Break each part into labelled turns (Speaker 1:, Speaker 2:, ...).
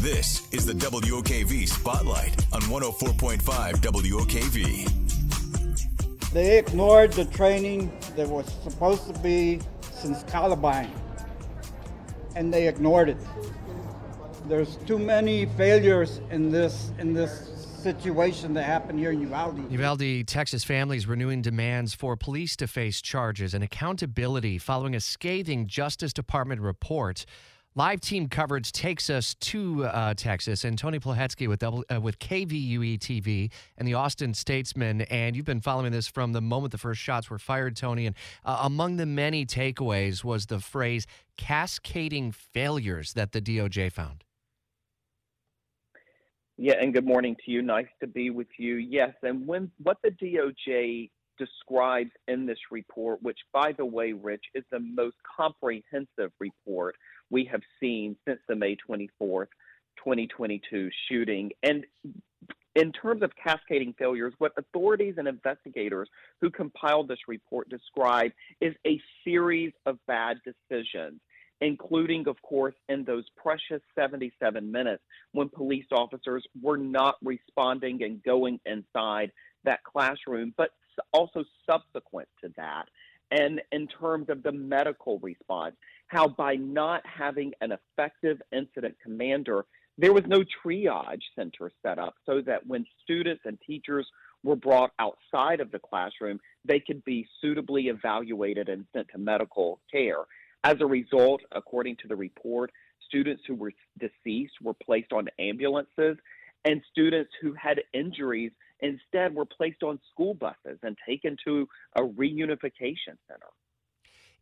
Speaker 1: This is the WOKV Spotlight on 104.5 WOKV.
Speaker 2: They ignored the training that was supposed to be since Columbine, and they ignored it. There's too many failures in this in this situation that happened here in Uvalde.
Speaker 3: Uvalde, Texas families renewing demands for police to face charges and accountability following a scathing Justice Department report. Live team coverage takes us to uh, Texas, and Tony Plohetski with double, uh, with KVUE TV and the Austin Statesman. And you've been following this from the moment the first shots were fired, Tony. And uh, among the many takeaways was the phrase "cascading failures" that the DOJ found.
Speaker 4: Yeah, and good morning to you. Nice to be with you. Yes, and when what the DOJ describes in this report, which by the way, Rich, is the most comprehensive report we have seen since the May 24th, 2022 shooting. And in terms of cascading failures, what authorities and investigators who compiled this report describe is a series of bad decisions including, of course, in those precious 77 minutes when police officers were not responding and going inside that classroom, but also subsequent to that. And in terms of the medical response, how by not having an effective incident commander, there was no triage center set up so that when students and teachers were brought outside of the classroom, they could be suitably evaluated and sent to medical care. As a result, according to the report, students who were deceased were placed on ambulances, and students who had injuries instead were placed on school buses and taken to a reunification center.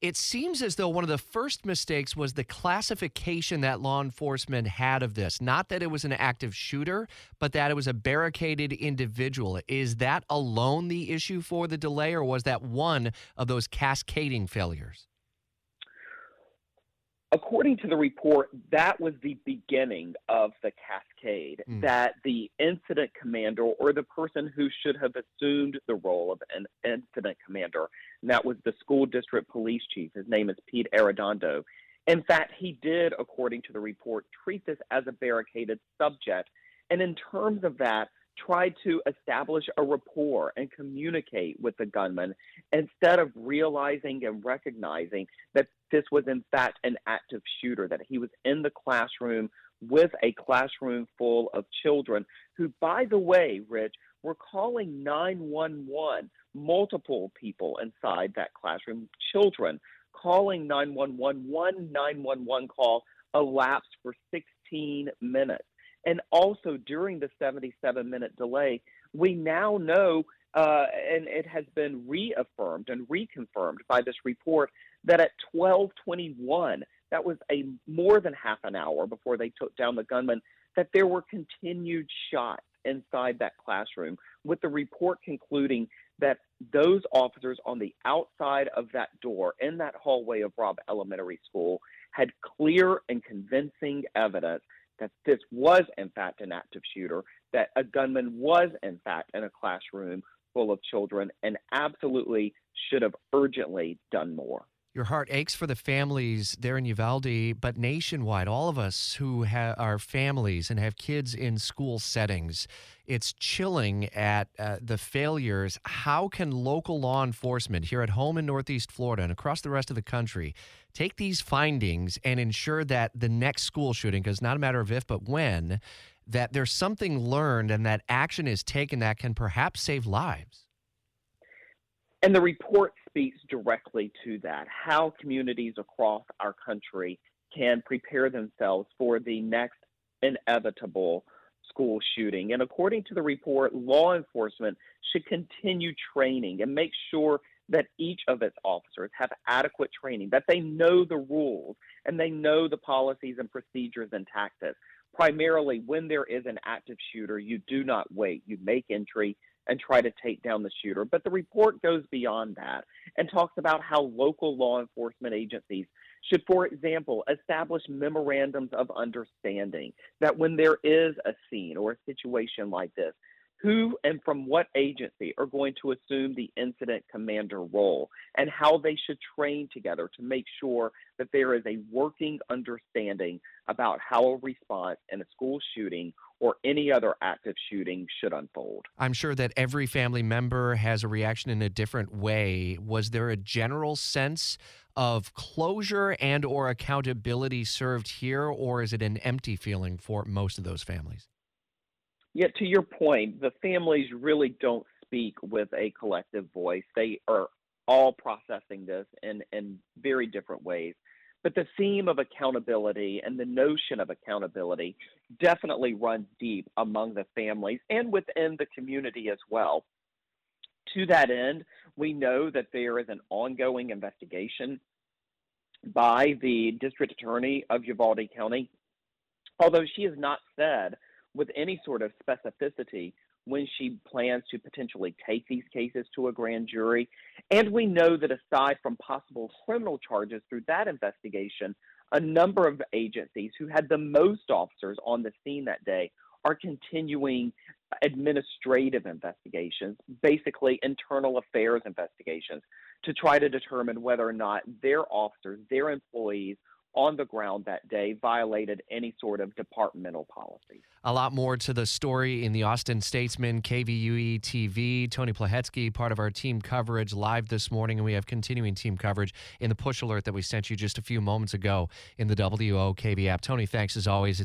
Speaker 3: It seems as though one of the first mistakes was the classification that law enforcement had of this. Not that it was an active shooter, but that it was a barricaded individual. Is that alone the issue for the delay, or was that one of those cascading failures?
Speaker 4: According to the report, that was the beginning of the cascade. Mm. That the incident commander or the person who should have assumed the role of an incident commander, and that was the school district police chief. His name is Pete Arredondo. In fact, he did, according to the report, treat this as a barricaded subject. And in terms of that, tried to establish a rapport and communicate with the gunman instead of realizing and recognizing that this was in fact an active shooter, that he was in the classroom with a classroom full of children who, by the way, Rich, were calling 911, multiple people inside that classroom, children calling 911. One 911 call elapsed for 16 minutes. And also during the 77 minute delay, we now know, uh, and it has been reaffirmed and reconfirmed by this report, that at 1221, that was a more than half an hour before they took down the gunman, that there were continued shots inside that classroom, with the report concluding that those officers on the outside of that door in that hallway of Robb Elementary School had clear and convincing evidence that this was, in fact, an active shooter, that a gunman was, in fact, in a classroom full of children, and absolutely should have urgently done more.
Speaker 3: Your heart aches for the families there in Uvalde, but nationwide, all of us who ha- are families and have kids in school settings, it's chilling at uh, the failures. How can local law enforcement here at home in Northeast Florida and across the rest of the country take these findings and ensure that the next school shooting, because not a matter of if, but when, that there's something learned and that action is taken that can perhaps save lives?
Speaker 4: And the report speaks directly to that how communities across our country can prepare themselves for the next inevitable school shooting. And according to the report, law enforcement should continue training and make sure that each of its officers have adequate training, that they know the rules and they know the policies and procedures and tactics. Primarily, when there is an active shooter, you do not wait. You make entry and try to take down the shooter. But the report goes beyond that and talks about how local law enforcement agencies should, for example, establish memorandums of understanding that when there is a scene or a situation like this, who and from what agency are going to assume the incident commander role and how they should train together to make sure that there is a working understanding about how a response in a school shooting or any other active shooting should unfold.
Speaker 3: I'm sure that every family member has a reaction in a different way. Was there a general sense of closure and or accountability served here or is it an empty feeling for most of those families?
Speaker 4: Yet, to your point, the families really don't speak with a collective voice. They are all processing this in, in very different ways. But the theme of accountability and the notion of accountability definitely runs deep among the families and within the community as well. To that end, we know that there is an ongoing investigation by the district attorney of Uvalde County, although she has not said with any sort of specificity when she plans to potentially take these cases to a grand jury. And we know that aside from possible criminal charges through that investigation, a number of agencies who had the most officers on the scene that day are continuing administrative investigations, basically internal affairs investigations, to try to determine whether or not their officers, their employees, on the ground that day violated any sort of departmental policy.
Speaker 3: A lot more to the story in the Austin Statesman KVUE TV. Tony Plohetski, part of our team coverage live this morning, and we have continuing team coverage in the push alert that we sent you just a few moments ago in the WOKV app. Tony, thanks as always.